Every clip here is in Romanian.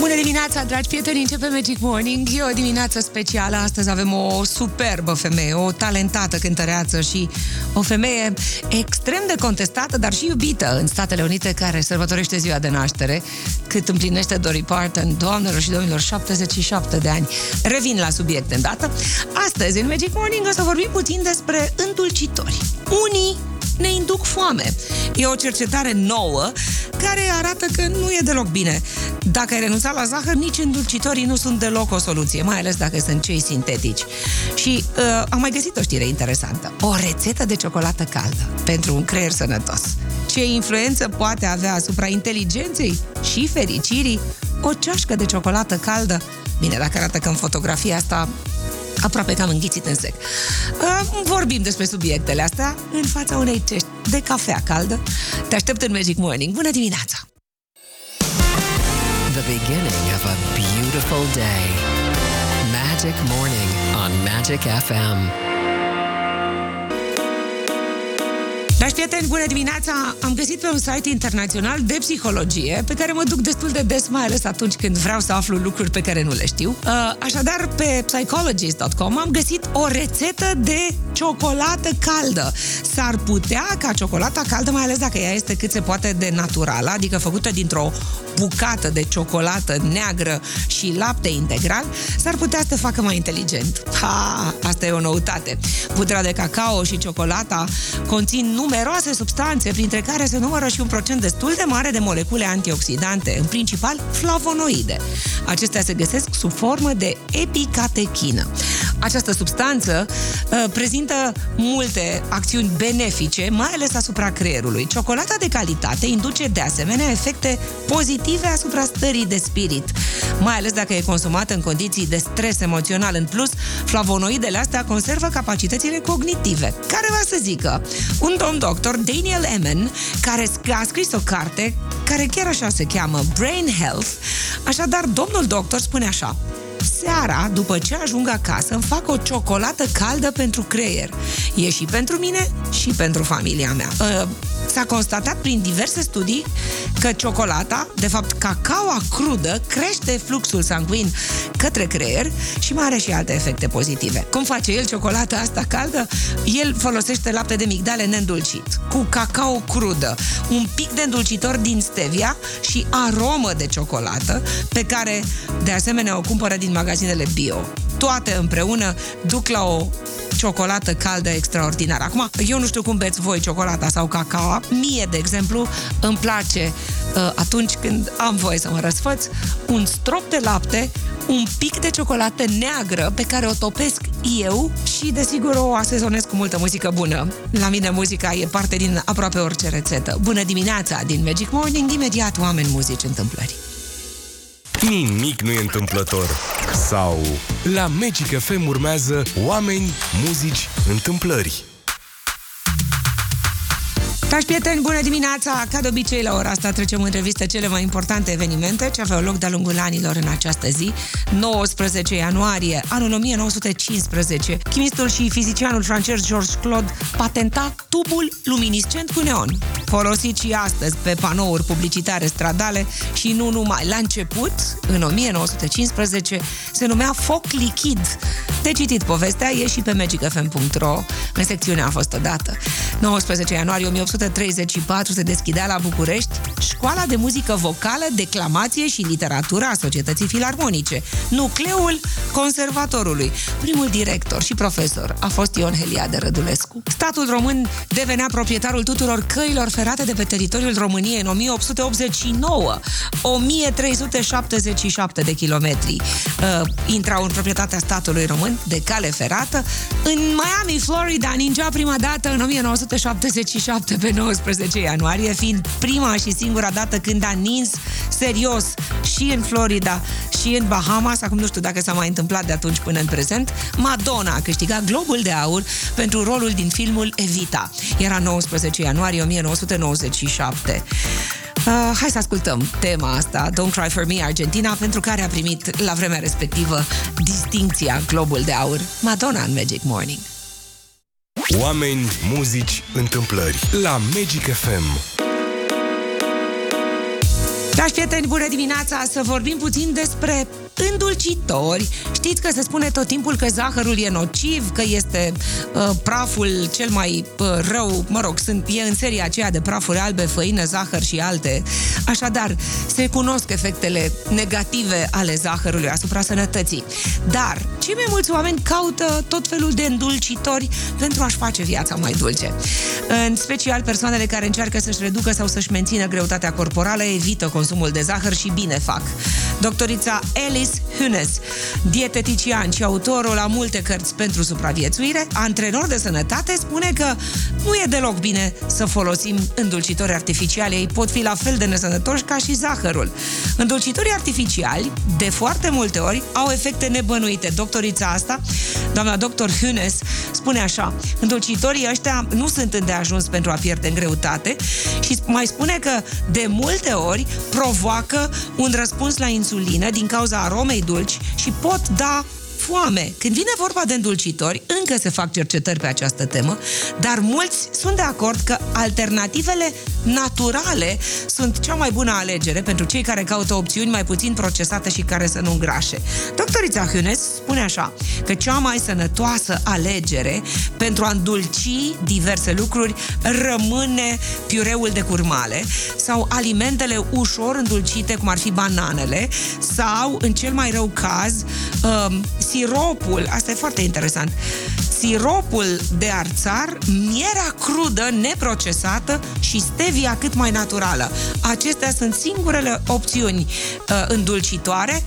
Bună dimineața, dragi prieteni! Începe Magic Morning. E o dimineață specială. Astăzi avem o superbă femeie, o talentată cântăreață și o femeie extrem de contestată, dar și iubită în Statele Unite, care sărbătorește ziua de naștere, cât împlinește Dory Parton, doamnelor și domnilor, 77 de ani. Revin la subiect îndată. Astăzi, în Magic Morning, o să vorbim puțin despre îndulcitori. Unii ne induc foame. E o cercetare nouă care arată că nu e deloc bine. Dacă ai renunțat la zahăr, nici îndulcitorii nu sunt deloc o soluție, mai ales dacă sunt cei sintetici. Și uh, am mai găsit o știre interesantă. O rețetă de ciocolată caldă pentru un creier sănătos. Ce influență poate avea asupra inteligenței și fericirii o ceașcă de ciocolată caldă? Bine, dacă arată că în fotografia asta aproape că am înghițit în sec. Uh, vorbim despre subiectele astea în fața unei cești de cafea caldă. Te aștept în Magic Morning. Bună dimineața! The beginning of a beautiful day. Magic Morning on Magic FM. Dragi prieteni, bună dimineața! Am găsit pe un site internațional de psihologie pe care mă duc destul de des, mai ales atunci când vreau să aflu lucruri pe care nu le știu. Uh, așadar, pe psychologist.com am găsit o rețetă de ciocolată caldă. S-ar putea ca ciocolata caldă, mai ales dacă ea este cât se poate de naturală, adică făcută dintr-o bucată de ciocolată neagră și lapte integral, s-ar putea să te facă mai inteligent. Ha, asta e o noutate. Pudra de cacao și ciocolata conțin numeroase substanțe, printre care se numără și un procent destul de mare de molecule antioxidante, în principal flavonoide. Acestea se găsesc sub formă de epicatechină. Această substanță uh, prezintă multe acțiuni benefice, mai ales asupra creierului. Ciocolata de calitate induce de asemenea efecte pozitive asupra stării de spirit, mai ales dacă e consumată în condiții de stres emoțional. În plus, flavonoidele astea conservă capacitățile cognitive. Care va să zică? Un domn doctor, Daniel Emen, care a scris o carte care chiar așa se cheamă Brain Health. Așadar, domnul doctor spune așa seara, după ce ajung acasă, îmi fac o ciocolată caldă pentru creier. E și pentru mine și pentru familia mea. Uh, s-a constatat prin diverse studii că ciocolata, de fapt cacaoa crudă, crește fluxul sanguin către creier și mai are și alte efecte pozitive. Cum face el ciocolata asta caldă? El folosește lapte de migdale neîndulcit, cu cacao crudă, un pic de îndulcitor din stevia și aromă de ciocolată, pe care de asemenea o cumpără din magazinele bio. Toate împreună duc la o ciocolată caldă extraordinară. Acum, eu nu știu cum beți voi ciocolata sau cacao. Mie, de exemplu, îmi place uh, atunci când am voie să mă răsfăț, un strop de lapte, un pic de ciocolată neagră pe care o topesc eu și, desigur, o asezonez cu multă muzică bună. La mine muzica e parte din aproape orice rețetă. Bună dimineața din Magic Morning, imediat oameni muzici întâmplări. Nimic nu e întâmplător. Sau la Magic FM urmează oameni, muzici, întâmplări. Dragi prieteni, bună dimineața! Ca de obicei, la ora asta trecem în revistă cele mai importante evenimente ce aveau loc de-a lungul anilor în această zi. 19 ianuarie, anul 1915, chimistul și fizicianul francez Georges Claude patenta tubul luminiscent cu neon, folosit și astăzi pe panouri publicitare stradale și nu numai. La început, în 1915, se numea foc lichid. De citit povestea e și pe magicfm.ro, în secțiunea a fost odată. 19 ianuarie 1834 se deschidea la București Școala de Muzică Vocală, Declamație și Literatură a Societății Filarmonice, nucleul conservatorului. Primul director și profesor a fost Ion Heliade Rădulescu. Statul român devenea proprietarul tuturor căilor ferate de pe teritoriul României în 1889, 1377 de kilometri. Uh, intrau în proprietatea statului român de cale ferată. În Miami, Florida, ningea prima dată în 1977 pe 19 ianuarie, fiind prima și singura dată când a nins serios și în Florida și în Bahamas, acum nu știu dacă s-a mai întâmplat de atunci până în prezent, Madonna a câștigat Globul de Aur pentru rolul din filmul Evita. Era 19 ianuarie 1997. Uh, hai să ascultăm tema asta, Don't Cry For Me, Argentina, pentru care a primit la vremea respectivă distincția Globul de Aur. Madonna în Magic Morning. Oameni, muzici, întâmplări la Magic FM. Dragi prieteni, bună dimineața! Să vorbim puțin despre îndulcitori. Știți că se spune tot timpul că zahărul e nociv, că este uh, praful cel mai uh, rău, mă rog, sunt, e în seria aceea de prafuri albe, făină, zahăr și alte. Așadar, se cunosc efectele negative ale zahărului asupra sănătății. Dar, cei mai mulți oameni caută tot felul de îndulcitori pentru a-și face viața mai dulce. În special persoanele care încearcă să-și reducă sau să-și mențină greutatea corporală evită consumul de zahăr și bine fac. Doctorița Alice Hunes, dietetician și autorul la multe cărți pentru supraviețuire, antrenor de sănătate, spune că nu e deloc bine să folosim îndulcitori artificiali. Ei pot fi la fel de nesănătoși ca și zahărul. Îndulcitorii artificiali, de foarte multe ori, au efecte nebănuite. Doctorița asta, doamna doctor Hunes, spune așa, îndulcitorii ăștia nu sunt îndeajuns pentru a pierde în greutate și mai spune că de multe ori provoacă un răspuns la insulină din cauza aromei dulci și pot da foame. Când vine vorba de îndulcitori, încă se fac cercetări pe această temă, dar mulți sunt de acord că alternativele naturale sunt cea mai bună alegere pentru cei care caută opțiuni mai puțin procesate și care să nu îngrașe. Doctorița Hunes spune așa, că cea mai sănătoasă alegere pentru a îndulci diverse lucruri rămâne piureul de curmale sau alimentele ușor îndulcite, cum ar fi bananele, sau, în cel mai rău caz, um, siropul, asta e foarte interesant, siropul de arțar, mierea crudă, neprocesată și stevia cât mai naturală. Acestea sunt singurele opțiuni uh, îndulcitoare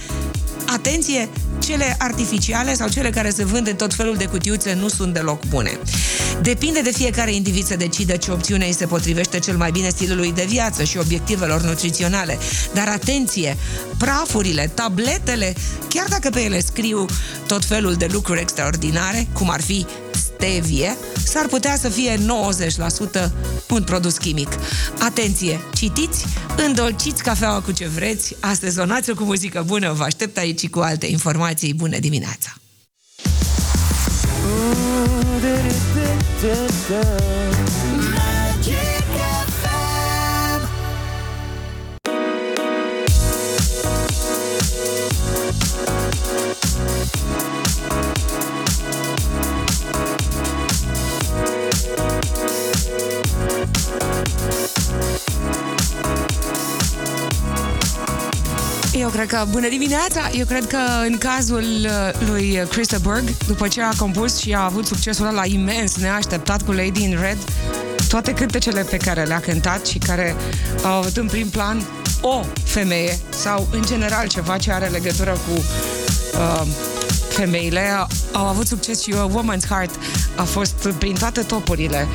atenție, cele artificiale sau cele care se vând în tot felul de cutiuțe nu sunt deloc bune. Depinde de fiecare individ să decide ce opțiune îi se potrivește cel mai bine stilului de viață și obiectivelor nutriționale. Dar atenție, prafurile, tabletele, chiar dacă pe ele scriu tot felul de lucruri extraordinare, cum ar fi stevie, s-ar putea să fie 90% un produs chimic. Atenție, citiți, îndolciți cafeaua cu ce vreți, asezonați-o cu muzică bună, vă aștept aici cu alte informații. Bună dimineața! Că, bună dimineața, eu cred că în cazul uh, lui Krista Berg, după ce a compus și a avut succesul ăla imens, neașteptat cu Lady in Red, toate cântecele pe care le-a cântat și care au avut în prim plan o femeie sau, în general, ceva ce are legătură cu uh, femeile, au avut succes și uh, Woman's Heart a fost prin toate topurile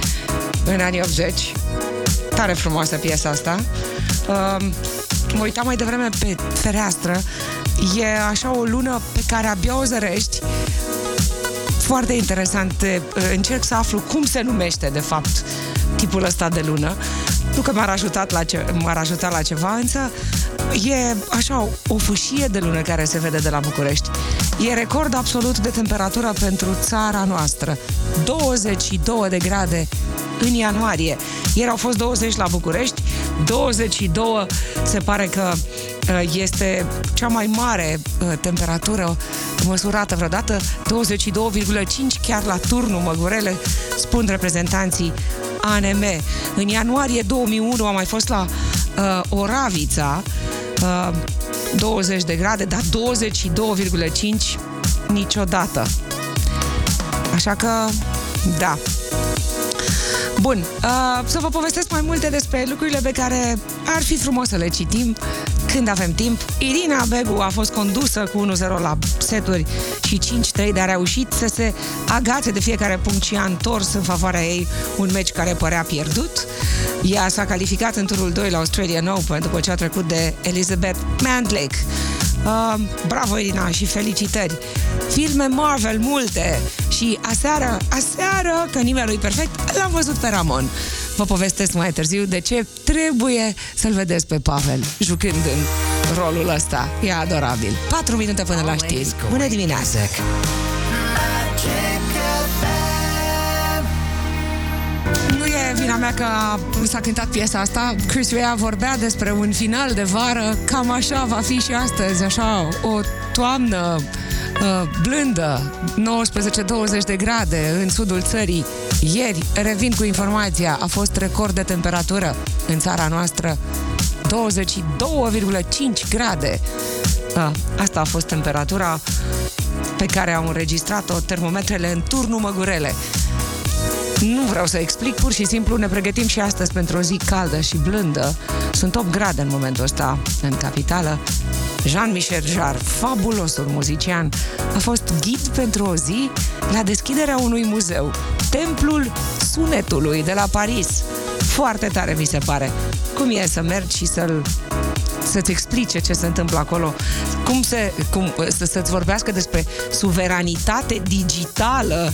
în anii 80. Tare frumoasă piesa asta. Uh, mă uitam mai devreme pe fereastră, e așa o lună pe care abia o zărești. Foarte interesant, încerc să aflu cum se numește, de fapt, tipul ăsta de lună. Nu că m-ar, ajutat la ce, m-ar ajuta la ceva, însă e așa o fâșie de lună care se vede de la București. E record absolut de temperatură pentru țara noastră. 22 de grade în ianuarie. Ieri au fost 20 la București, 22 se pare că uh, este cea mai mare uh, temperatură măsurată vreodată, 22,5 chiar la turnul Măgurele, spun reprezentanții ANM. În ianuarie 2001 a mai fost la uh, Oravița, uh, 20 de grade, dar 22,5 niciodată. Așa că, da, Bun, uh, să vă povestesc mai multe despre lucrurile pe care ar fi frumos să le citim când avem timp. Irina Begu a fost condusă cu 1-0 la seturi și 5-3, dar a reușit să se agațe de fiecare punct și a întors în favoarea ei un meci care părea pierdut. Ea s-a calificat în turul 2 la Australian Open după ce a trecut de Elizabeth Mandlake. Uh, bravo, Irina, și felicitări! Filme Marvel multe și aseară, aseară, că nimeni nu-i perfect, l-am văzut pe Ramon. Vă povestesc mai târziu de ce trebuie să-l vedeți pe Pavel jucând în rolul ăsta. E adorabil. 4 minute până la știri. Bună dimineața! E vina mea că s-a cântat piesa asta. Chris Rea vorbea despre un final de vară. Cam așa va fi și astăzi, așa, o toamnă uh, blândă, 19-20 de grade în sudul țării. Ieri, revin cu informația, a fost record de temperatură în țara noastră, 22,5 grade. Uh, asta a fost temperatura pe care au înregistrat-o termometrele în turnul Măgurele. Nu vreau să explic, pur și simplu ne pregătim și astăzi pentru o zi caldă și blândă. Sunt 8 grade în momentul ăsta în capitală. Jean-Michel Jarre, fabulosul muzician, a fost ghid pentru o zi la deschiderea unui muzeu, Templul Sunetului de la Paris. Foarte tare mi se pare. Cum e să mergi și să-l să-ți explice ce se întâmplă acolo, cum se, cum, să, să-ți vorbească despre suveranitate digitală,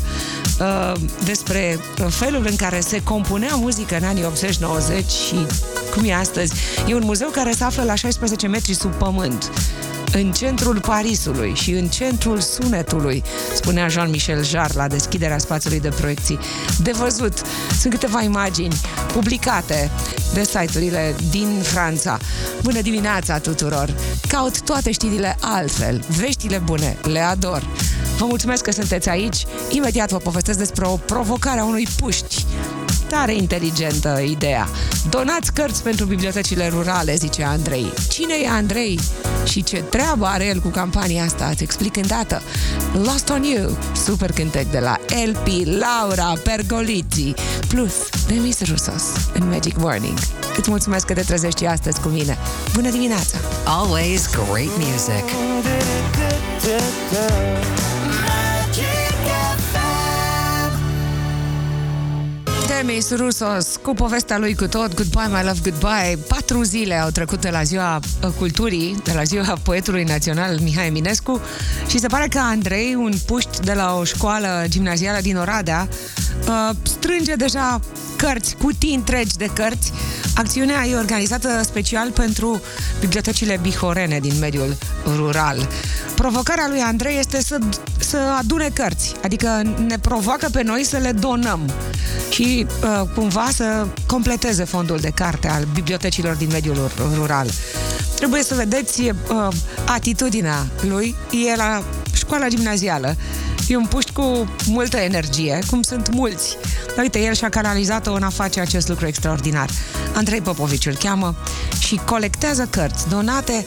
uh, despre felul în care se compunea muzică în anii 80-90 și cum e astăzi. E un muzeu care se află la 16 metri sub pământ în centrul Parisului și în centrul sunetului, spunea Jean-Michel Jarre la deschiderea spațiului de proiecții. De văzut, sunt câteva imagini publicate de site-urile din Franța. Bună dimineața tuturor! Caut toate știrile altfel, veștile bune, le ador. Vă mulțumesc că sunteți aici. Imediat vă povestesc despre o provocare a unui puști Tare inteligentă ideea. Donați cărți pentru bibliotecile rurale, zice Andrei. Cine e Andrei? Și ce treabă are el cu campania asta? Îți explic îndată. Lost on You, super cântec de la LP, Laura Pergolizzi, plus Demis Rusos în Magic Morning. Îți mulțumesc că te trezești astăzi cu mine. Bună dimineața! Always great music. Demis Rusos cu povestea lui cu tot Goodbye My Love Goodbye. Patru zile au trecut de la ziua uh, culturii De la ziua poetului național Mihai Eminescu Și se pare că Andrei, un puști de la o școală gimnazială din Oradea uh, Strânge deja cărți, cutii întregi de cărți. Acțiunea e organizată special pentru bibliotecile bihorene din mediul rural. Provocarea lui Andrei este să, să adune cărți, adică ne provoacă pe noi să le donăm și uh, cumva să completeze fondul de carte al bibliotecilor din mediul rural. Trebuie să vedeți uh, atitudinea lui, e la școala gimnazială. E un puști cu multă energie, cum sunt mulți. Uite, el și-a canalizat-o în a face acest lucru extraordinar. Andrei Popovici îl cheamă și colectează cărți donate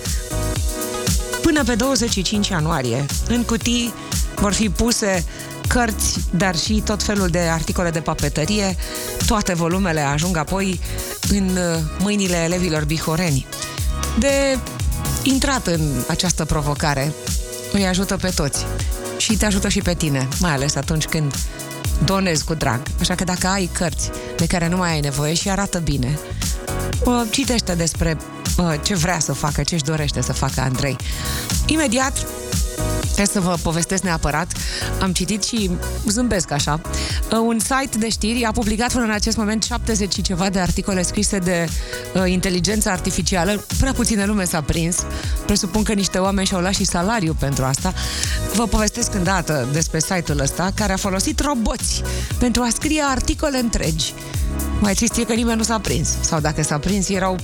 până pe 25 ianuarie. În cutii vor fi puse cărți, dar și tot felul de articole de papetărie. Toate volumele ajung apoi în uh, mâinile elevilor bihoreni. De intrat în această provocare îi ajută pe toți și te ajută și pe tine, mai ales atunci când donezi cu drag. Așa că dacă ai cărți de care nu mai ai nevoie și arată bine, citește despre ce vrea să facă, ce își dorește să facă Andrei. Imediat Trebuie să vă povestesc neapărat. Am citit și zâmbesc așa. Un site de știri a publicat până în acest moment 70 și ceva de articole scrise de uh, inteligență artificială. Prea puține lume s-a prins. Presupun că niște oameni și-au luat și salariu pentru asta. Vă povestesc îndată despre site-ul ăsta care a folosit roboți pentru a scrie articole întregi mai trist e că nimeni nu s-a prins. Sau dacă s-a prins, erau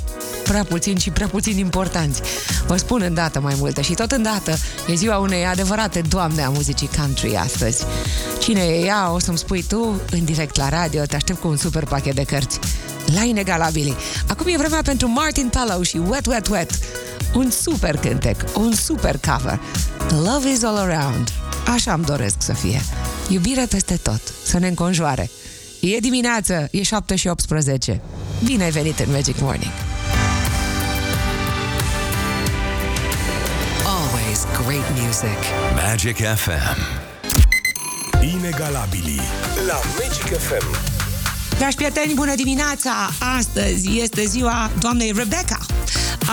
prea puțini și prea puțin importanți. Vă spun îndată mai multe și tot îndată e ziua unei adevărate doamne a muzicii country astăzi. Cine e ea, o să-mi spui tu în direct la radio, te aștept cu un super pachet de cărți. La inegalabili. Acum e vremea pentru Martin Tallow și Wet Wet Wet. Un super cântec, un super cover. Love is all around. Așa îmi doresc să fie. Iubire peste tot, să ne înconjoare. E dimineață, e 7 și 18. Bine ai venit în Magic Morning! Always great music. Magic FM Inegalabili La Magic FM Dragi prieteni, bună dimineața! Astăzi este ziua doamnei Rebecca.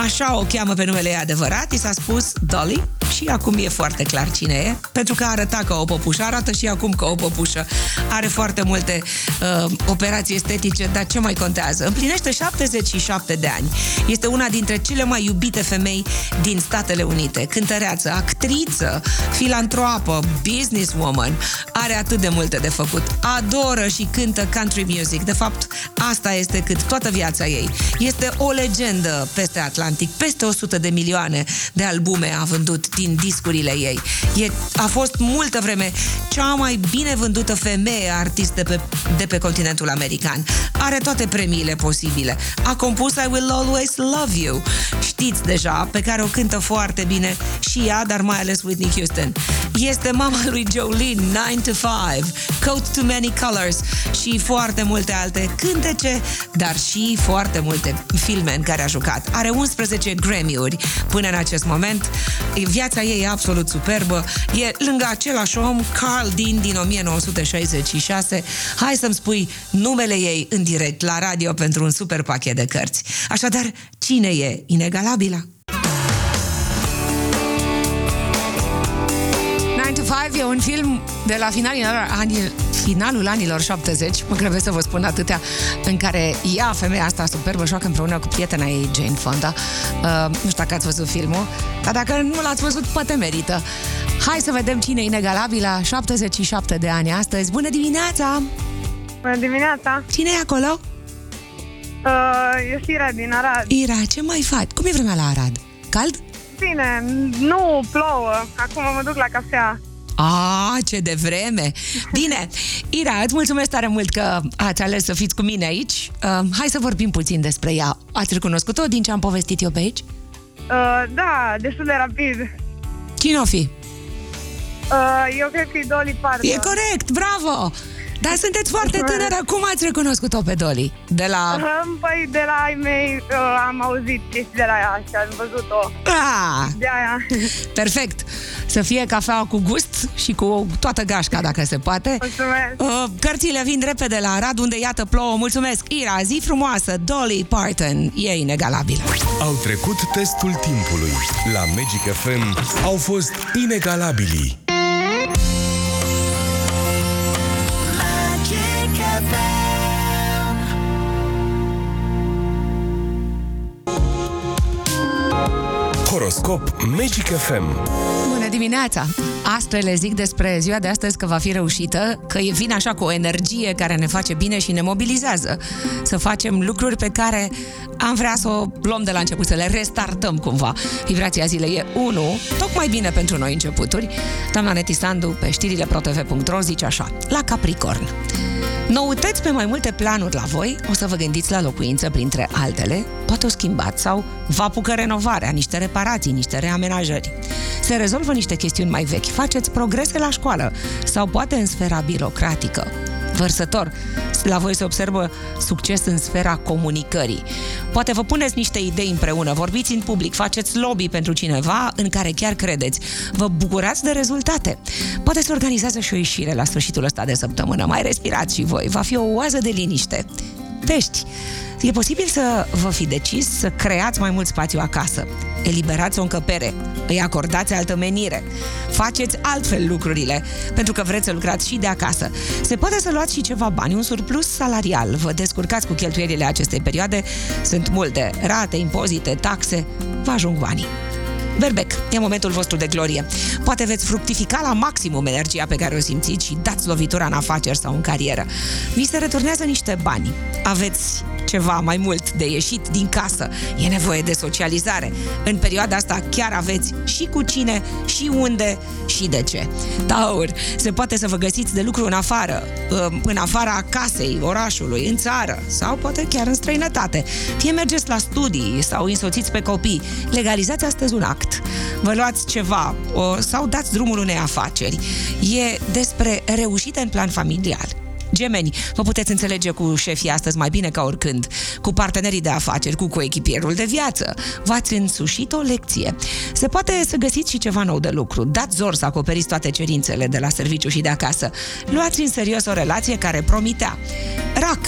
Așa o cheamă pe numele ei adevărat, i s-a spus Dolly Și acum e foarte clar cine e, pentru că arăta ca o păpușă, arată și acum ca o păpușă. Are foarte multe uh, operații estetice, dar ce mai contează? Împlinește 77 de ani. Este una dintre cele mai iubite femei din Statele Unite. Cântăreață, actriță, filantropă, businesswoman. Are atât de multe de făcut. Adoră și cântă country music. De fapt, asta este cât toată viața ei. Este o legendă peste Atlantic. Peste 100 de milioane de albume a vândut din discurile ei. E, a fost multă vreme cea mai bine vândută femeie artistă pe, de pe continentul american. Are toate premiile posibile. A compus I Will Always Love You. Știți deja, pe care o cântă foarte bine și ea, dar mai ales Whitney Houston. Este mama lui Jolene, 9 to 5, Coat to Many Colors și foarte multe alte cântece, dar și foarte multe filme în care a jucat. Are 11 Grammy-uri până în acest moment. Viața ei e absolut superbă. E lângă același om, Carl Dean din 1966. Hai să-mi spui numele ei în direct la radio pentru un super pachet de cărți. Așadar, cine e inegalabila? 9 to 5 e un film de la finalul, anil, finalul anilor 70, mă grăbesc să vă spun atâtea, în care ea, femeia asta superbă, joacă împreună cu prietena ei, Jane Fonda. Uh, nu știu dacă ați văzut filmul, dar dacă nu l-ați văzut, poate merită. Hai să vedem cine e inegalabila, 77 de ani astăzi. Bună dimineața! Bună dimineața! Cine e acolo? Uh, eu Sira din Arad. Ira, ce mai faci? Cum e vremea la Arad? Cald? Bine, nu plouă. Acum mă duc la cafea. A, ce de vreme! Bine, Ira, îți mulțumesc tare mult că ați ales să fiți cu mine aici. Uh, hai să vorbim puțin despre ea. Ați recunoscut-o din ce am povestit eu pe aici? Uh, da, destul de rapid. Cine o fi? Uh, eu cred că e Dolly Parton. E corect, bravo! Dar sunteți foarte tânără, cum ați recunoscut-o pe Dolly? De la... Uh, păi de la ai mei uh, am auzit chestii de la ea și am văzut-o. Ah, De aia. perfect! Să fie cafea cu gust și cu toată gașca, dacă se poate. Mulțumesc. Uh, cărțile vin repede la Arad, unde iată plouă. Mulțumesc, Ira, zi frumoasă, Dolly Parton, e inegalabilă. Au trecut testul timpului. La Magic FM au fost inegalabili. Horoscop Magic FM. Bună dimineața! Astăzi le zic despre ziua de astăzi că va fi reușită, că e vine așa cu o energie care ne face bine și ne mobilizează. Să facem lucruri pe care am vrea să o luăm de la început, să le restartăm cumva. Vibrația zilei e 1, tocmai bine pentru noi începuturi. Doamna Neti Sandu pe știrile protv.ro zice așa, la Capricorn. Noutăți pe mai multe planuri la voi, o să vă gândiți la locuință printre altele, poate o schimbați sau vă apucă renovarea, niște reparații, niște reamenajări. Se rezolvă niște chestiuni mai vechi, faceți progrese la școală sau poate în sfera birocratică. Vărsător, la voi se observă succes în sfera comunicării. Poate vă puneți niște idei împreună, vorbiți în public, faceți lobby pentru cineva în care chiar credeți. Vă bucurați de rezultate. Poate se organizează și o ieșire la sfârșitul ăsta de săptămână. Mai respirați și voi. Va fi o oază de liniște. Pești. E posibil să vă fi decis să creați mai mult spațiu acasă. Eliberați o încăpere, îi acordați altă menire, faceți altfel lucrurile, pentru că vreți să lucrați și de acasă. Se poate să luați și ceva bani, un surplus salarial. Vă descurcați cu cheltuielile acestei perioade. Sunt multe rate, impozite, taxe. Vă ajung banii. Berbec, e momentul vostru de glorie. Poate veți fructifica la maximum energia pe care o simțiți și dați lovitura în afaceri sau în carieră. Vi se returnează niște bani. Aveți ceva mai mult de ieșit din casă. E nevoie de socializare. În perioada asta chiar aveți și cu cine, și unde, și de ce. Taur, se poate să vă găsiți de lucru în afară, în afara casei, orașului, în țară sau poate chiar în străinătate. Fie mergeți la studii sau însoțiți pe copii. Legalizați astăzi un act. Vă luați ceva o, sau dați drumul unei afaceri. E despre reușite în plan familial. Gemeni, vă puteți înțelege cu șefii astăzi mai bine ca oricând, cu partenerii de afaceri, cu coechipierul de viață. V-ați însușit o lecție. Se poate să găsiți și ceva nou de lucru. Dați zor să acoperiți toate cerințele de la serviciu și de acasă. Luați în serios o relație care promitea. Rac,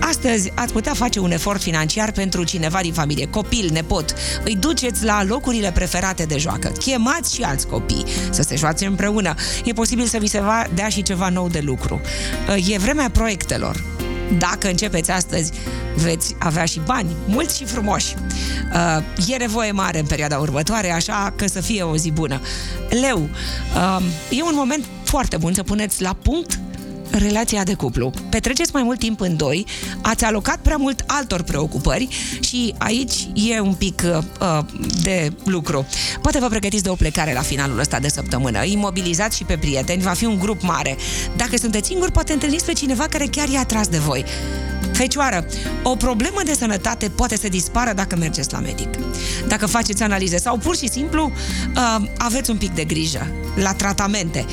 Astăzi ați putea face un efort financiar pentru cineva din familie, copil, nepot. Îi duceți la locurile preferate de joacă. Chemați și alți copii să se joace împreună. E posibil să vi se va dea și ceva nou de lucru. E vremea proiectelor. Dacă începeți astăzi, veți avea și bani, mulți și frumoși. Uh, e nevoie mare în perioada următoare, așa că să fie o zi bună. Leu, uh, e un moment foarte bun să puneți la punct relația de cuplu. Petreceți mai mult timp în doi, ați alocat prea mult altor preocupări și aici e un pic uh, de lucru. Poate vă pregătiți de o plecare la finalul ăsta de săptămână. Imobilizați și pe prieteni, va fi un grup mare. Dacă sunteți singuri, poate întâlniți pe cineva care chiar e atras de voi. Fecioară, o problemă de sănătate poate să dispară dacă mergeți la medic. Dacă faceți analize sau pur și simplu uh, aveți un pic de grijă la tratamente.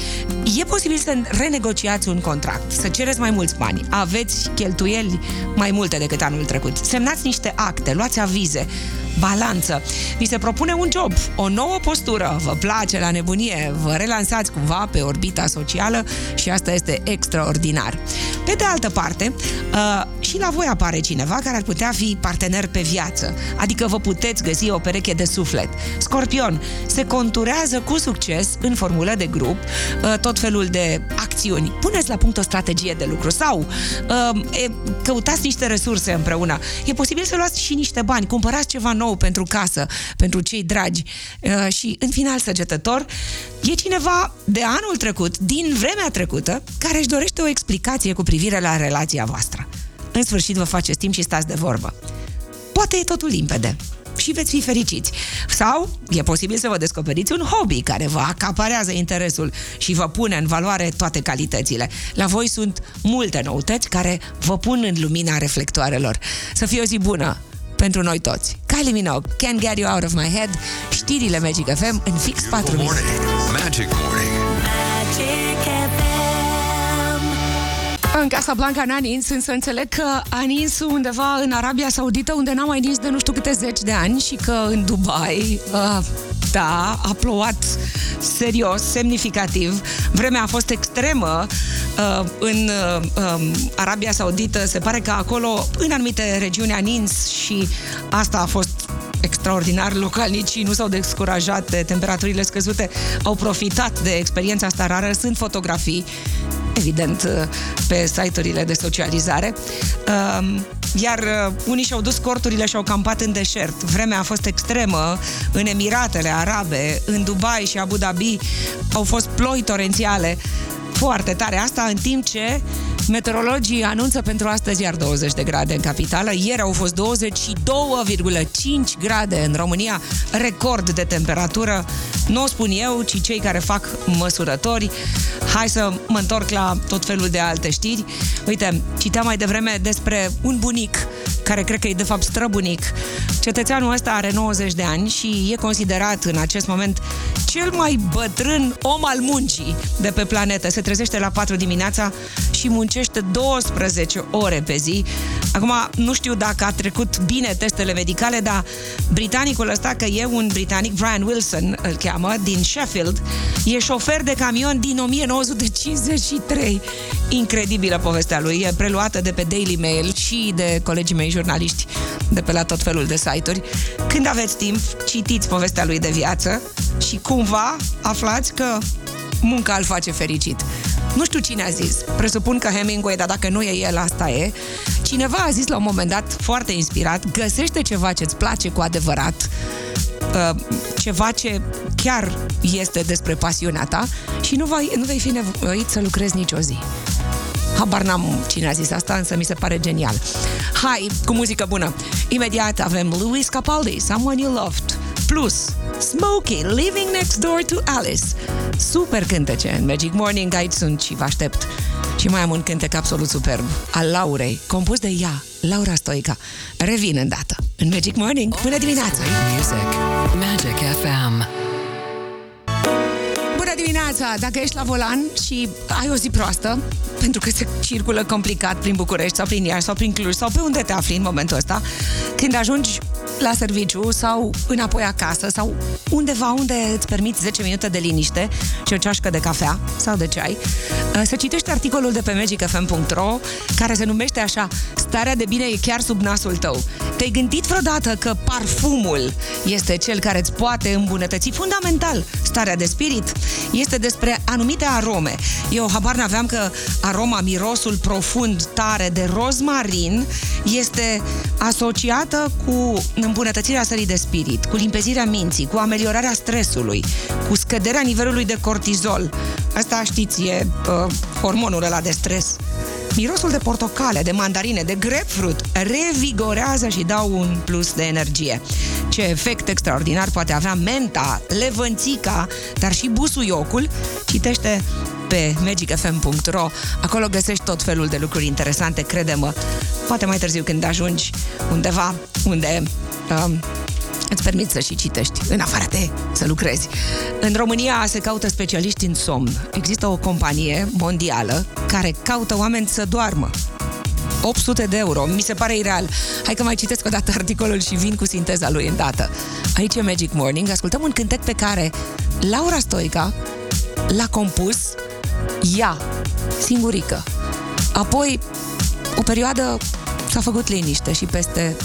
E posibil să renegociați un contract, să cereți mai mulți bani, aveți cheltuieli mai multe decât anul trecut. Semnați niște acte, luați avize, balanță. Vi se propune un job, o nouă postură, vă place la nebunie, vă relansați cumva pe orbita socială și asta este extraordinar. Pe de altă parte, uh, și la voi apare cineva care ar putea fi partener pe viață, adică vă puteți găsi o pereche de suflet. Scorpion, se conturează cu succes în formulă de grup uh, tot felul de acțiuni. Puneți la punct o strategie de lucru sau uh, căutați niște resurse împreună. E posibil să luați și niște bani, cumpărați ceva nou pentru casă, pentru cei dragi. Uh, și în final săgetător, e cineva de anul trecut, din vremea trecută, care își dorește o explicație cu privire la relația voastră. În sfârșit vă faceți timp și stați de vorbă. Poate e totul limpede și veți fi fericiți. Sau e posibil să vă descoperiți un hobby care vă acaparează interesul și vă pune în valoare toate calitățile. La voi sunt multe noutăți care vă pun în lumina reflectoarelor. Să fie o zi bună pentru noi toți. Kylie Minogue, Can't Get You Out of My Head, știrile Magic FM în fix 4 minute. Magic Morning. În Casa Blanca n-a nins, însă înțeleg că a nins undeva în Arabia Saudită, unde n-a mai nins de nu știu câte zeci de ani și că în Dubai, uh, da, a plouat serios, semnificativ. Vremea a fost extremă uh, în uh, um, Arabia Saudită. Se pare că acolo, în anumite regiuni, a nins și asta a fost extraordinar. Localnicii nu s-au descurajat de temperaturile scăzute, au profitat de experiența asta rară. Sunt fotografii evident, pe site-urile de socializare. Um, iar uh, unii și-au dus corturile și au campat în deșert. Vremea a fost extremă în Emiratele Arabe, în Dubai și Abu Dhabi au fost ploi torențiale foarte tare. Asta în timp ce meteorologii anunță pentru astăzi iar 20 de grade în capitală. Ieri au fost 22,5 grade în România, record de temperatură. Nu o spun eu, ci cei care fac măsurători. Hai să mă întorc la tot felul de alte știri. Uite, citeam mai devreme despre un bunic care cred că e de fapt străbunic. Cetățeanul ăsta are 90 de ani și e considerat în acest moment cel mai bătrân om al muncii de pe planetă. Se trezește la 4 dimineața și muncește 12 ore pe zi. Acum, nu știu dacă a trecut bine testele medicale, dar britanicul ăsta, că e un britanic, Brian Wilson îl cheamă, din Sheffield, e șofer de camion din 1953. Incredibilă povestea lui, e preluată de pe Daily Mail și de colegii mei jurnaliști de pe la tot felul de site-uri. Când aveți timp, citiți povestea lui de viață și cumva aflați că munca îl face fericit. Nu știu cine a zis, presupun că Hemingway, dar dacă nu e el, asta e. Cineva a zis la un moment dat, foarte inspirat, găsește ceva ce-ți place cu adevărat, uh, ceva ce chiar este despre pasiunea ta și nu vei, nu vei fi nevoit să lucrezi nicio zi. Habar n-am cine a zis asta, însă mi se pare genial. Hai, cu muzică bună. Imediat avem Louis Capaldi, Someone You Loved, plus Smokey, Living Next Door to Alice. Super cântece în Magic Morning Guide sunt și vă aștept. Și mai am un cântec absolut superb, al Laurei, compus de ea, Laura Stoica. Revin îndată în Magic Morning. Până dimineața! Music. Magic FM. Dimineața! Dacă ești la volan și ai o zi proastă, pentru că se circulă complicat prin București sau prin Iași sau prin Cluj sau pe unde te afli în momentul ăsta, când ajungi la serviciu sau înapoi acasă sau undeva unde îți permiți 10 minute de liniște și o ceașcă de cafea sau de ceai, uh, să citești articolul de pe magicfm.ro care se numește așa Starea de bine e chiar sub nasul tău. Te-ai gândit vreodată că parfumul este cel care îți poate îmbunătăți fundamental starea de spirit? Este despre anumite arome. Eu habar n-aveam că aroma, mirosul profund, tare de rozmarin este asociată cu îmbunătățirea stării de spirit, cu limpezirea minții, cu ameliorarea stresului, cu scăderea nivelului de cortizol. Asta știți, e uh, hormonul ăla de stres. Mirosul de portocale, de mandarine, de grapefruit revigorează și dau un plus de energie. Ce efect extraordinar poate avea menta, levănțica, dar și busuiocul, citește pe magicfm.ro. Acolo găsești tot felul de lucruri interesante, crede-mă. Poate mai târziu când ajungi undeva unde um, îți permit să și citești, în afară de să lucrezi. În România se caută specialiști în somn. Există o companie mondială care caută oameni să doarmă. 800 de euro. Mi se pare ireal. Hai că mai citesc o dată articolul și vin cu sinteza lui îndată. Aici e Magic Morning. Ascultăm un cântec pe care Laura Stoica l-a compus ea, singurică. Apoi, o perioadă s-a făcut liniște și peste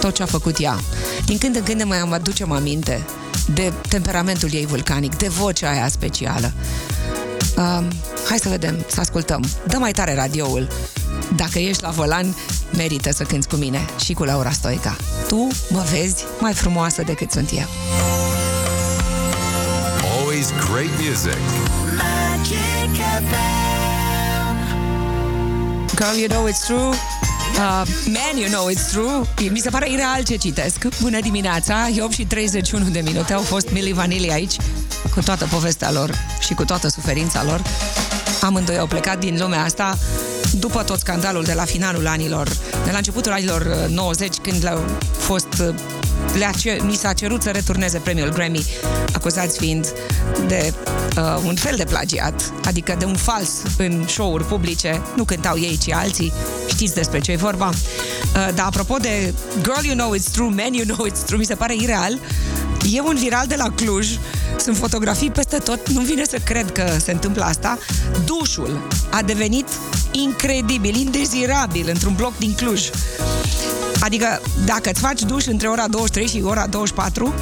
tot ce a făcut ea. Din când în când ne mai am aducem aminte de temperamentul ei vulcanic, de vocea aia specială. Uh, hai să vedem, să ascultăm. Dă mai tare radioul. Dacă ești la volan, merită să cânti cu mine și cu Laura Stoica. Tu mă vezi mai frumoasă decât sunt eu. Always great music. Girl, you know it's true. Uh, man, you know it's true. Mi se pare ireal ce citesc. Bună dimineața, e 8 și 31 de minute. Au fost Milli Vanilli aici, cu toată povestea lor și cu toată suferința lor. Amândoi au plecat din lumea asta după tot scandalul de la finalul anilor, de la începutul anilor 90, când le-au fost le-a mi s-a cerut să returneze premiul Grammy, acuzați fiind de uh, un fel de plagiat, adică de un fals în show-uri publice. Nu cântau ei, ci alții. Știți despre ce e vorba. Uh, dar apropo de Girl, you know it's true, Man, you know it's true, mi se pare ireal. E un viral de la Cluj, sunt fotografii peste tot, nu vine să cred că se întâmplă asta. Dușul a devenit incredibil, indezirabil într-un bloc din Cluj. Adică, dacă îți faci duș între ora 23 și ora 24,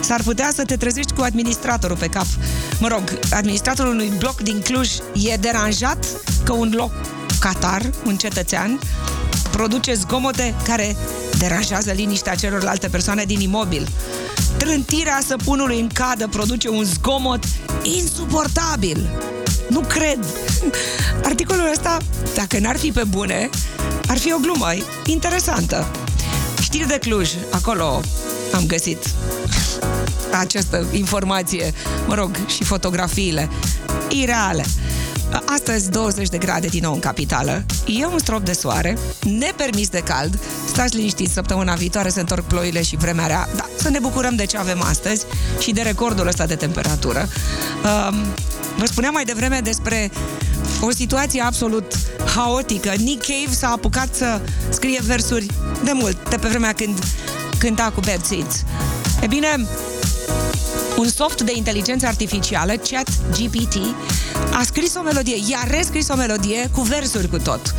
s-ar putea să te trezești cu administratorul pe cap. Mă rog, administratorul unui bloc din Cluj e deranjat că un loc catar, un cetățean, produce zgomote care deranjează liniștea celorlalte persoane din imobil. Trântirea săpunului în cadă produce un zgomot insuportabil. Nu cred. Articolul ăsta, dacă n-ar fi pe bune, ar fi o glumă interesantă. Știri de Cluj, acolo am găsit această informație, mă rog, și fotografiile ireale. Astăzi 20 de grade din nou în capitală. E un strop de soare, nepermis de cald. Stați liniștiți, săptămâna viitoare se întorc ploile și vremea rea. Da, să ne bucurăm de ce avem astăzi și de recordul ăsta de temperatură. Um, vă spuneam mai devreme despre o situație absolut haotică. Nick Cave s-a apucat să scrie versuri de mult, de pe vremea când cânta cu Bad Seeds. E bine, un soft de inteligență artificială, Chat GPT, a scris o melodie, i-a rescris o melodie cu versuri cu tot.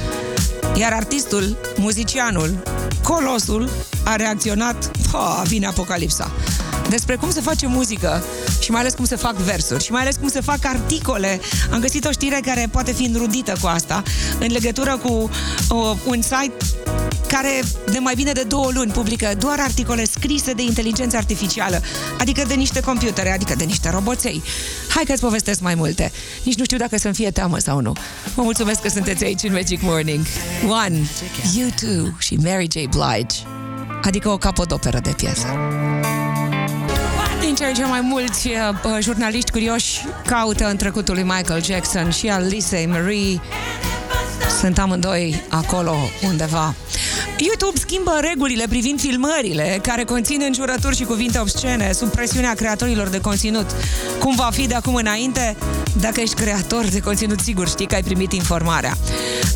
Iar artistul, muzicianul, colosul, a reacționat, oh, vine apocalipsa despre cum se face muzică și mai ales cum se fac versuri și mai ales cum se fac articole. Am găsit o știre care poate fi înrudită cu asta în legătură cu uh, un site care de mai bine de două luni publică doar articole scrise de inteligență artificială, adică de niște computere, adică de niște roboței. Hai că-ți povestesc mai multe. Nici nu știu dacă să-mi fie teamă sau nu. Vă mulțumesc că sunteți aici în Magic Morning. One, You Too și Mary J. Blige. Adică o capodoperă de piesă din ce în ce mai mulți uh, jurnaliști curioși caută în trecutul lui Michael Jackson și al Lisa Marie. Sunt amândoi acolo undeva. YouTube schimbă regulile privind filmările care conțin înjurături și cuvinte obscene sub presiunea creatorilor de conținut. Cum va fi de acum înainte? Dacă ești creator de conținut, sigur știi că ai primit informarea.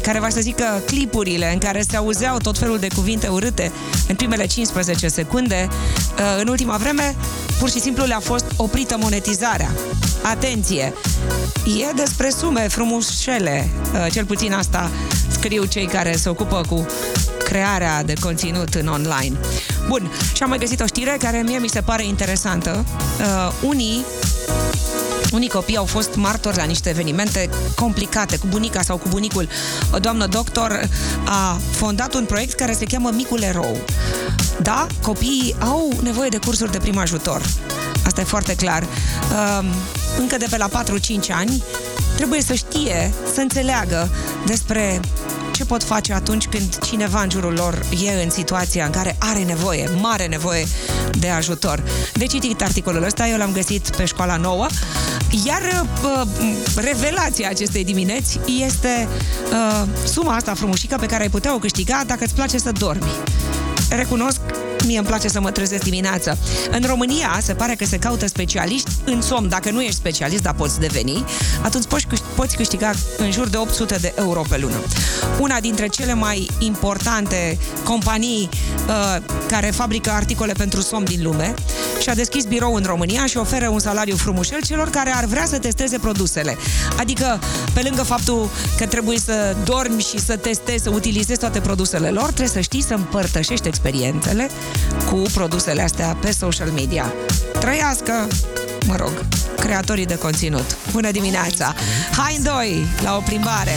Care va să zică clipurile în care se auzeau tot felul de cuvinte urâte în primele 15 secunde, uh, în ultima vreme, pur și simplu le-a fost oprită monetizarea. Atenție! E despre sume frumușele, uh, cel puțin asta scriu cei care se ocupă cu crearea de conținut în online. Bun, și am mai găsit o știre care mie mi se pare interesantă. Uh, unii unii copii au fost martori la niște evenimente complicate, cu bunica sau cu bunicul. O doamnă doctor a fondat un proiect care se cheamă Micul Erou. Da, copiii au nevoie de cursuri de prim ajutor. Asta e foarte clar. Um, încă de pe la 4-5 ani trebuie să știe, să înțeleagă despre ce pot face atunci când cineva în jurul lor e în situația în care are nevoie, mare nevoie de ajutor. De citit articolul ăsta, eu l-am găsit pe școala nouă, iar uh, revelația acestei dimineți este uh, suma asta frumușică pe care ai putea o câștiga dacă îți place să dormi. Recunosc Mie îmi place să mă trezesc dimineața. În România se pare că se caută specialiști în somn. Dacă nu ești specialist, dar poți deveni, atunci poți, poți câștiga în jur de 800 de euro pe lună. Una dintre cele mai importante companii uh, care fabrică articole pentru somn din lume și-a deschis birou în România și oferă un salariu frumușel celor care ar vrea să testeze produsele. Adică, pe lângă faptul că trebuie să dormi și să testezi, să utilizezi toate produsele lor, trebuie să știi să împărtășești experiențele cu produsele astea pe social media. Trăiască, mă rog, creatorii de conținut. Bună dimineața! Hai în doi la o plimbare!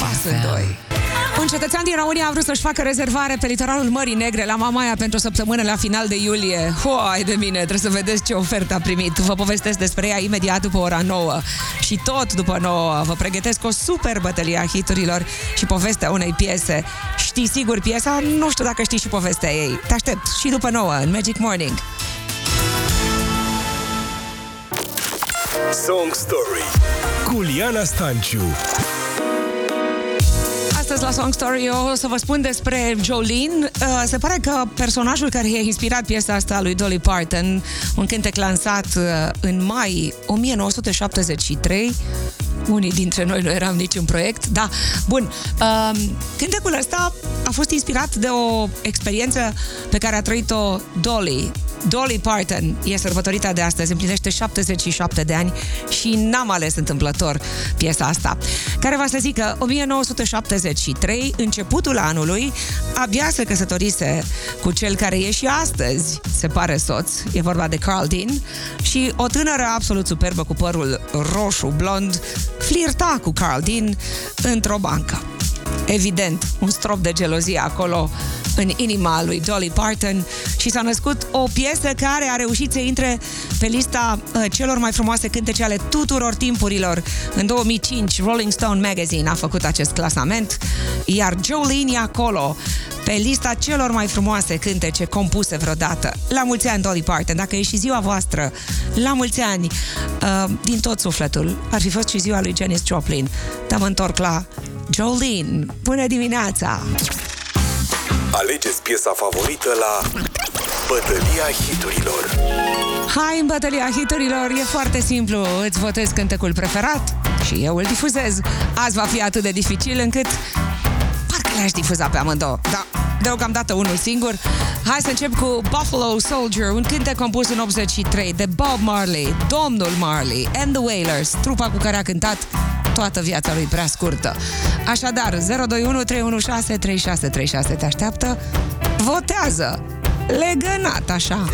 Pas în doi! Un cetățean din România a vrut să-și facă rezervare pe litoralul Mării Negre la Mamaia pentru o săptămână la final de iulie. Hoai de mine, trebuie să vedeți ce ofertă a primit. Vă povestesc despre ea imediat după ora 9. Și tot după 9 vă pregătesc o super bătălie a hiturilor și povestea unei piese. Știi sigur piesa? Nu știu dacă știi și povestea ei. Te aștept și după 9 în Magic Morning. Song Story cu Liana Stanciu astăzi la Song Story eu o să vă spun despre Jolene. Uh, se pare că personajul care i-a inspirat piesa asta lui Dolly Parton, un cântec lansat uh, în mai 1973, unii dintre noi nu eram nici în proiect, da, bun. Uh, cântecul ăsta a fost inspirat de o experiență pe care a trăit-o Dolly Dolly Parton e sărbătorită de astăzi, împlinește 77 de ani și n-am ales întâmplător piesa asta, care va să zică 1973, începutul anului, abia se căsătorise cu cel care e și astăzi, se pare soț, e vorba de Carl Dean, și o tânără absolut superbă cu părul roșu, blond, flirta cu Carl Dean într-o bancă. Evident, un strop de gelozie acolo în inima lui Dolly Parton și s-a născut o piesă care a reușit să intre pe lista uh, celor mai frumoase cântece ale tuturor timpurilor. În 2005, Rolling Stone Magazine a făcut acest clasament, iar Jolene e acolo pe lista celor mai frumoase cântece compuse vreodată. La mulți ani, Dolly Parton, dacă e și ziua voastră, la mulți ani, uh, din tot sufletul, ar fi fost și ziua lui Janis Joplin. Dar mă întorc la Jolene. Bună dimineața! Alegeți piesa favorită la Bătălia Hiturilor. Hai în bătălia hiturilor, e foarte simplu. Îți votez cântecul preferat și eu îl difuzez. Azi va fi atât de dificil încât parcă le-aș difuza pe amândouă. Da, deocamdată unul singur. Hai să încep cu Buffalo Soldier, un cântec compus în 83 de Bob Marley, domnul Marley and the Wailers, trupa cu care a cântat toată viața lui prea scurtă. Așadar, 021 316 3636 te așteaptă, votează! Legănat, așa!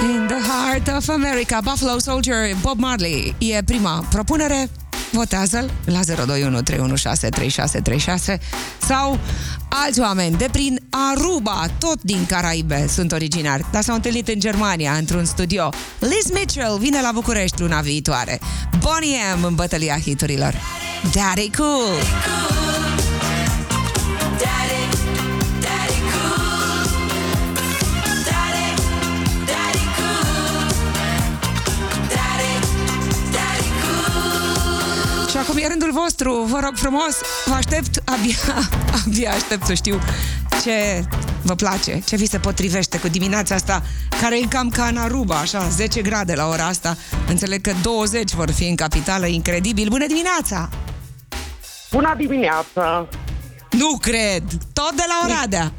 In the heart of America, Buffalo Soldier, Bob Marley e prima propunere. Votează-l la 021 316 3636 sau alți oameni de prin Aruba, tot din Caraibe, sunt originari, dar s-au întâlnit în Germania, într-un studio. Liz Mitchell vine la București luna viitoare. Bonnie M în bătălia hiturilor. Daddy Cool! Acum e rândul vostru, vă rog frumos, vă aștept, abia, abia aștept să știu ce vă place, ce vi se potrivește cu dimineața asta, care e cam ca în Aruba, așa, 10 grade la ora asta. Înțeleg că 20 vor fi în capitală, incredibil. Bună dimineața! Bună dimineața! Nu cred! Tot de la Oradea!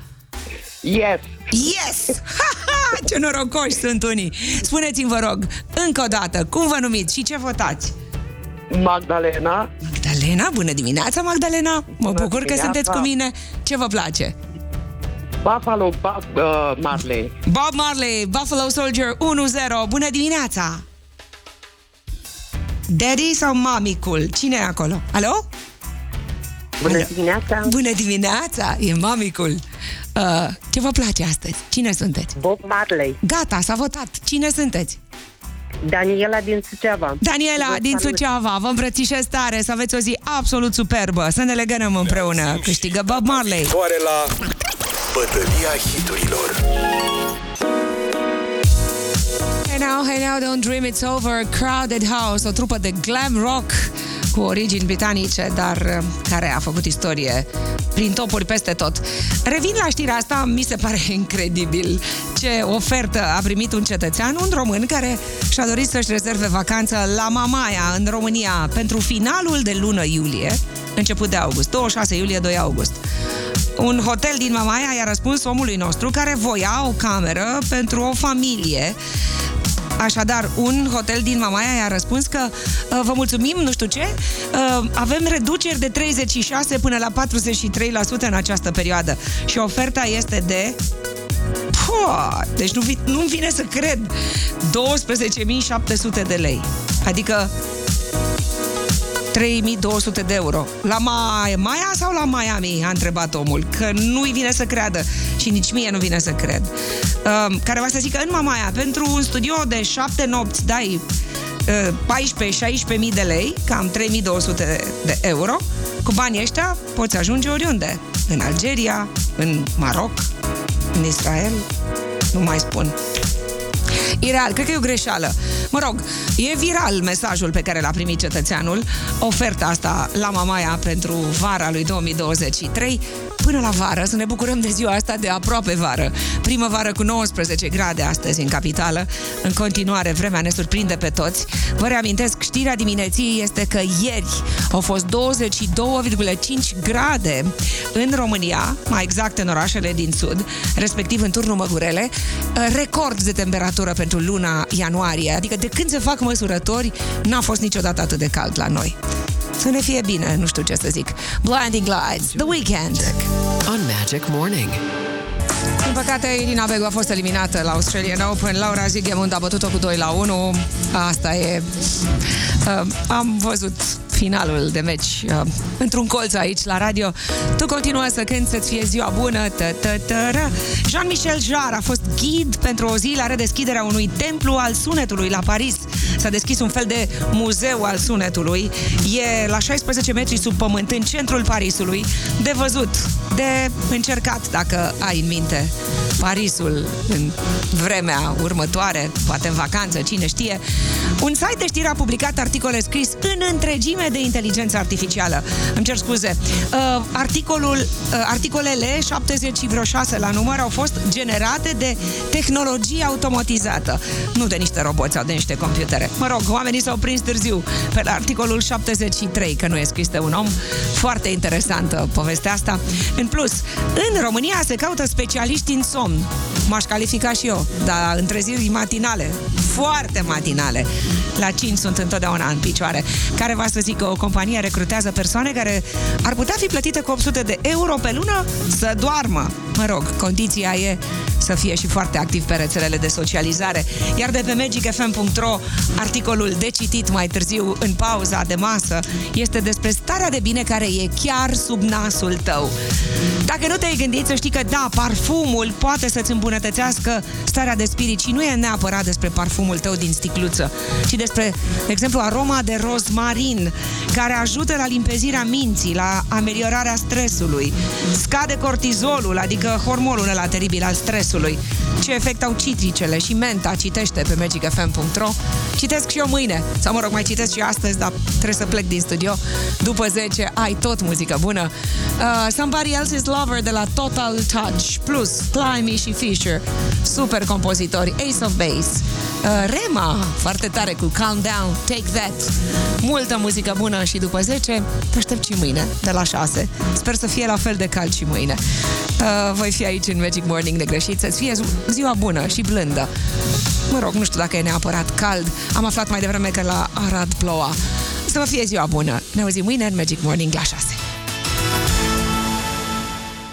Yes! Yes! Ha, ha, ce norocoși sunt unii! Spuneți-mi, vă rog, încă o dată, cum vă numiți și ce votați? Magdalena, Magdalena, bună dimineața, Magdalena! Mă Bună bucur că dimineața. sunteți cu mine. Ce vă place? Buffalo Bob uh, Marley. Bob Marley, Buffalo Soldier 1-0. Bună dimineața! Daddy sau mamicul? Cine e acolo? Alo? Bună Alo. dimineața! Bună dimineața! E mamicul. Uh, ce vă place astăzi? Cine sunteți? Bob Marley. Gata, s-a votat. Cine sunteți? Daniela din Suceava. Daniela Vă din salut. Suceava, vă îmbrățișez tare, să aveți o zi absolut superbă, să ne legănăm împreună. Câștigă Bob Marley. Soare la bătălia hiturilor. Hey now, hey now, don't dream it's over. Crowded House, o trupă de glam rock cu origini britanice, dar uh, care a făcut istorie prin topuri peste tot. Revin la știrea asta, mi se pare incredibil ce ofertă a primit un cetățean, un român care și-a dorit să-și rezerve vacanță la Mamaia, în România, pentru finalul de lună iulie, început de august, 26 iulie, 2 august. Un hotel din Mamaia i-a răspuns omului nostru care voia o cameră pentru o familie Așadar, un hotel din Mamaia i-a răspuns că uh, vă mulțumim, nu știu ce, uh, avem reduceri de 36 până la 43% în această perioadă și oferta este de Pua, deci nu, vi- nu-mi vine să cred 12.700 de lei. Adică 3200 de euro. La Ma- Maya sau la Miami? A întrebat omul. Că nu-i vine să creadă. Și nici mie nu vine să cred. Um, care va să zică, în Mamaia, pentru un studio de 7 nopți dai uh, 14-16 mii de lei, cam 3200 de euro. Cu banii ăștia poți ajunge oriunde. În Algeria, în Maroc, în Israel, nu mai spun. Ireal, cred că e o greșeală. Mă rog, e viral mesajul pe care l-a primit cetățeanul, oferta asta la Mamaia pentru vara lui 2023. Până la vară, să ne bucurăm de ziua asta de aproape vară. Primăvară cu 19 grade astăzi în capitală. În continuare, vremea ne surprinde pe toți. Vă reamintesc, știrea dimineții este că ieri au fost 22,5 grade în România, mai exact în orașele din sud, respectiv în turnul Măgurele, record de temperatură pentru luna ianuarie, adică de când se fac măsurători, n-a fost niciodată atât de cald la noi. Să ne fie bine, nu știu ce să zic. Blinding Lights, The Weekend. On Magic Morning. Din păcate, Irina Begu a fost eliminată la Australian Open. Laura Zigemund a bătut-o cu 2 la 1. Asta e... Uh, am văzut finalul de meci uh, într-un colț aici la radio. Tu continuă să cânti să-ți fie ziua bună. Tă, tă, tă, ră. Jean-Michel Jarre a fost ghid pentru o zi la redeschiderea unui templu al sunetului la Paris. S-a deschis un fel de muzeu al sunetului. E la 16 metri sub pământ, în centrul Parisului. De văzut, de încercat, dacă ai în minte Parisul în vremea următoare, poate în vacanță, cine știe. Un site de știri a publicat articole scris în întregime de inteligență artificială. Îmi cer scuze. Uh, articolul, uh, articolele, 70 și vreo 6 la număr, au fost generate de tehnologie automatizată. Nu de niște roboți sau de niște computere. Mă rog, oamenii s-au prins târziu pe la articolul 73, că nu e scris de un om. Foarte interesantă povestea asta. În plus, în România se caută specialiști în somn. M-aș califica și eu, dar întreziri matinale, foarte matinale. La 5 sunt întotdeauna în picioare. Care va să zic că o companie recrutează persoane care ar putea fi plătite cu 800 de euro pe lună să doarmă. Mă rog, condiția e să fie și foarte activ pe rețelele de socializare. Iar de pe magicfm.ro, articolul de citit mai târziu în pauza de masă este despre starea de bine care e chiar sub nasul tău. Dacă nu te-ai gândit să știi că da, parfumul poate să-ți îmbunătățească starea de spirit și nu e neapărat despre parfum parfumul tău din sticluță, ci despre, de exemplu, aroma de rozmarin, care ajută la limpezirea minții, la ameliorarea stresului, scade cortizolul, adică hormonul ăla teribil al stresului. Ce efect au citricele și menta, citește pe magicfm.ro. Citesc și eu mâine, sau mă rog, mai citesc și astăzi, dar trebuie să plec din studio. După 10 ai tot muzică bună. Uh, Somebody Else's Lover de la Total Touch, plus Climby și Fisher, super compozitori, Ace of Base. Uh, Rema, foarte tare cu Calm Down, Take That. Multă muzică bună și după 10 te aștept și mâine, de la 6. Sper să fie la fel de cald și mâine. Uh, voi fi aici în Magic Morning negreșit, să-ți fie ziua bună și blândă. Mă rog, nu știu dacă e neapărat cald. Am aflat mai devreme că la Arad ploua. Să vă fie ziua bună. Ne auzim mâine în Magic Morning la 6.